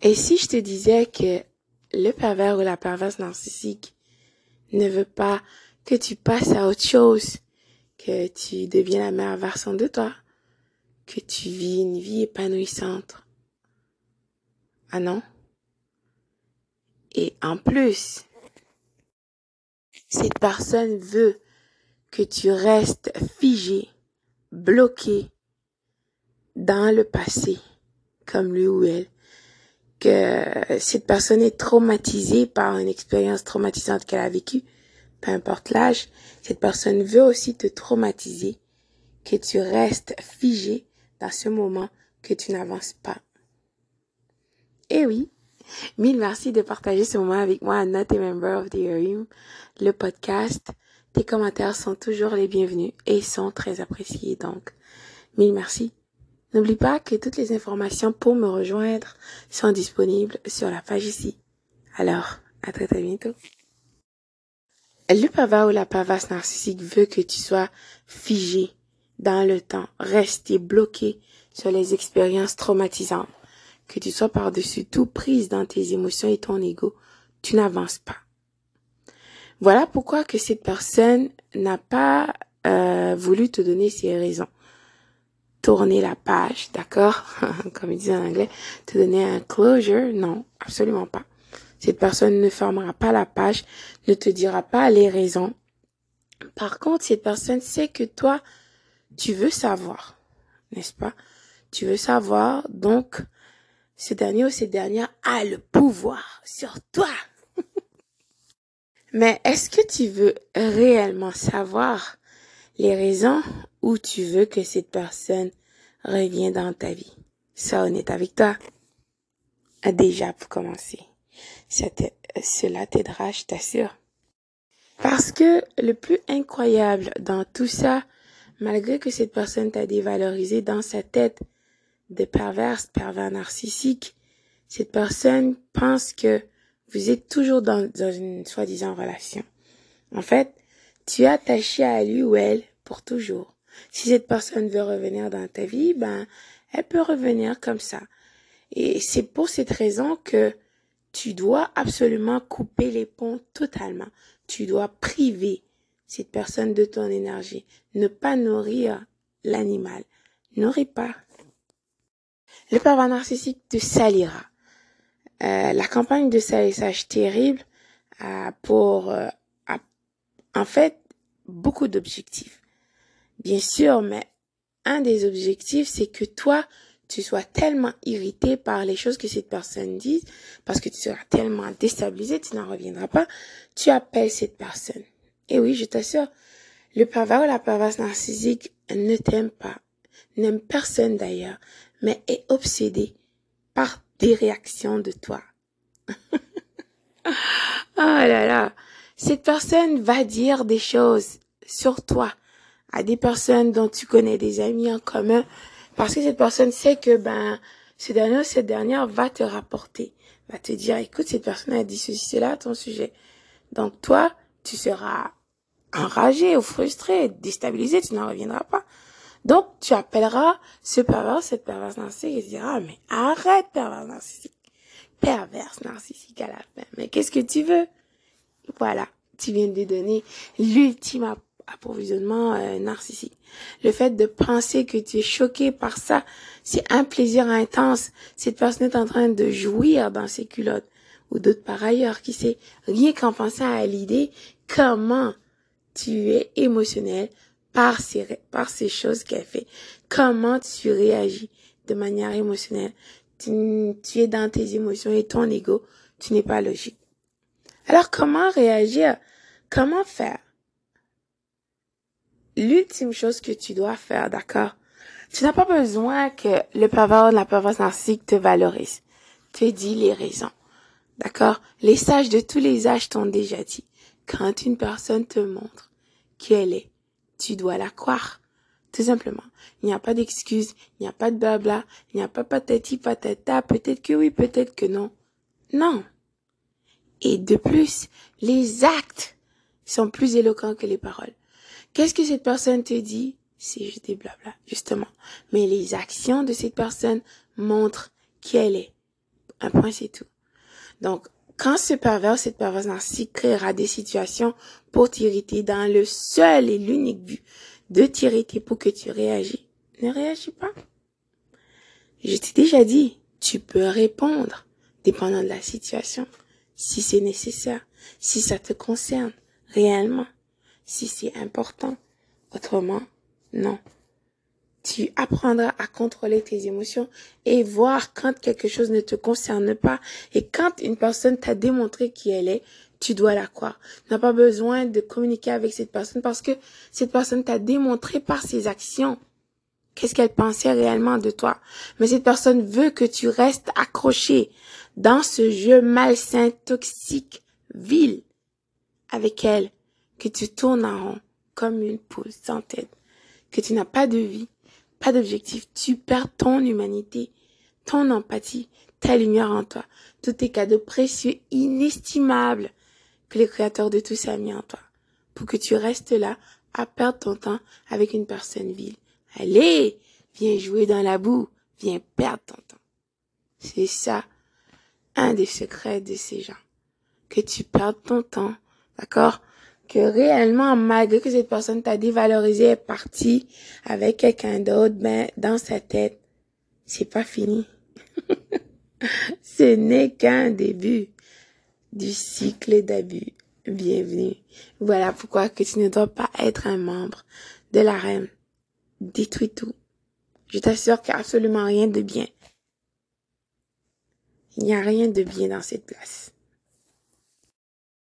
Et si je te disais que le pervers ou la perverse narcissique ne veut pas que tu passes à autre chose, que tu deviens la meilleure version de toi, que tu vis une vie épanouissante. Ah non? Et en plus, cette personne veut que tu restes figé, bloqué dans le passé, comme lui ou elle, que cette personne est traumatisée par une expérience traumatisante qu'elle a vécue, peu importe l'âge, cette personne veut aussi te traumatiser, que tu restes figé dans ce moment, que tu n'avances pas. Eh oui, mille merci de partager ce moment avec moi Not a Member of the Room, le podcast. Tes commentaires sont toujours les bienvenus et sont très appréciés, donc mille merci. N'oublie pas que toutes les informations pour me rejoindre sont disponibles sur la page ici. Alors, à très très bientôt. Le pervers ou la perverse narcissique veut que tu sois figé dans le temps, resté bloqué sur les expériences traumatisantes, que tu sois par-dessus tout prise dans tes émotions et ton ego, tu n'avances pas. Voilà pourquoi que cette personne n'a pas euh, voulu te donner ses raisons tourner la page, d'accord? Comme ils disent en anglais, te donner un closure, non, absolument pas. Cette personne ne fermera pas la page, ne te dira pas les raisons. Par contre, cette personne sait que toi, tu veux savoir, n'est-ce pas? Tu veux savoir, donc, ce dernier ou cette dernière a le pouvoir sur toi. Mais est-ce que tu veux réellement savoir les raisons où tu veux que cette personne revienne dans ta vie. Sois honnête avec toi. Déjà pour commencer. cela t'aidera, je t'assure. Parce que le plus incroyable dans tout ça, malgré que cette personne t'a dévalorisé dans sa tête de perverse, pervers narcissique, cette personne pense que vous êtes toujours dans, dans une soi-disant relation. En fait, tu es attaché à lui ou elle pour toujours. Si cette personne veut revenir dans ta vie, ben, elle peut revenir comme ça. Et c'est pour cette raison que tu dois absolument couper les ponts totalement. Tu dois priver cette personne de ton énergie. Ne pas nourrir l'animal. Nourris pas. Le pervers narcissique te salira. Euh, la campagne de salissage terrible a pour, euh, en fait, beaucoup d'objectifs. Bien sûr, mais un des objectifs, c'est que toi, tu sois tellement irrité par les choses que cette personne dit, parce que tu seras tellement déstabilisé, tu n'en reviendras pas, tu appelles cette personne. Et oui, je t'assure, le pervers ou la perverse narcissique ne t'aime pas, n'aime personne d'ailleurs, mais est obsédé par des réactions de toi. oh là là, cette personne va dire des choses sur toi à des personnes dont tu connais des amis en commun parce que cette personne sait que ben ce dernier cette dernière va te rapporter, va te dire écoute cette personne a dit ceci cela à ton sujet. Donc toi, tu seras enragé ou frustré, déstabilisé, tu n'en reviendras pas. Donc tu appelleras ce pervers, cette perverse narcissique et tu diras mais arrête pervers narcissique. Perverse narcissique à la fin. Mais qu'est-ce que tu veux? Voilà, tu viens de donner l'ultime approvisionnement euh, narcissique. Le fait de penser que tu es choqué par ça, c'est un plaisir intense. Cette personne est en train de jouir dans ses culottes ou d'autres par ailleurs, qui sait, rien qu'en pensant à l'idée comment tu es émotionnel par ces, par ces choses qu'elle fait. Comment tu réagis de manière émotionnelle. Tu, tu es dans tes émotions et ton ego, tu n'es pas logique. Alors comment réagir? Comment faire? L'ultime chose que tu dois faire, d'accord? Tu n'as pas besoin que le pervers la perverse narcissique te valorise. Te dit les raisons. D'accord? Les sages de tous les âges t'ont déjà dit. Quand une personne te montre qui elle est, tu dois la croire. Tout simplement. Il n'y a pas d'excuse, il n'y a pas de blabla, il n'y a pas patati patata, peut-être que oui, peut-être que non. Non. Et de plus, les actes sont plus éloquents que les paroles. Qu'est-ce que cette personne te dit? C'est juste des blabla, justement. Mais les actions de cette personne montrent qui elle est. Un point, c'est tout. Donc, quand ce pervers, cette perverse narcissique créera des situations pour t'irriter dans le seul et l'unique but de t'irriter pour que tu réagis, ne réagis pas. Je t'ai déjà dit, tu peux répondre, dépendant de la situation, si c'est nécessaire, si ça te concerne réellement, si c'est important. Autrement, non. Tu apprendras à contrôler tes émotions et voir quand quelque chose ne te concerne pas et quand une personne t'a démontré qui elle est, tu dois la croire. Tu n'as pas besoin de communiquer avec cette personne parce que cette personne t'a démontré par ses actions qu'est-ce qu'elle pensait réellement de toi. Mais cette personne veut que tu restes accroché dans ce jeu malsain, toxique, vil avec elle, que tu tournes en rond comme une poule sans tête, que tu n'as pas de vie, pas d'objectif, tu perds ton humanité, ton empathie, ta lumière en toi, tous tes cadeaux précieux, inestimables que le créateur de tout ça a mis en toi, pour que tu restes là à perdre ton temps avec une personne vile. Allez, viens jouer dans la boue, viens perdre ton temps. C'est ça, un des secrets de ces gens. Que tu perdes ton temps, d'accord? Que réellement, malgré que cette personne t'a dévalorisé, est partie avec quelqu'un d'autre, ben, dans sa tête, c'est pas fini. Ce n'est qu'un début du cycle d'abus. Bienvenue. Voilà pourquoi que tu ne dois pas être un membre de la reine détruis tout. Je t'assure qu'il n'y a absolument rien de bien. Il n'y a rien de bien dans cette place.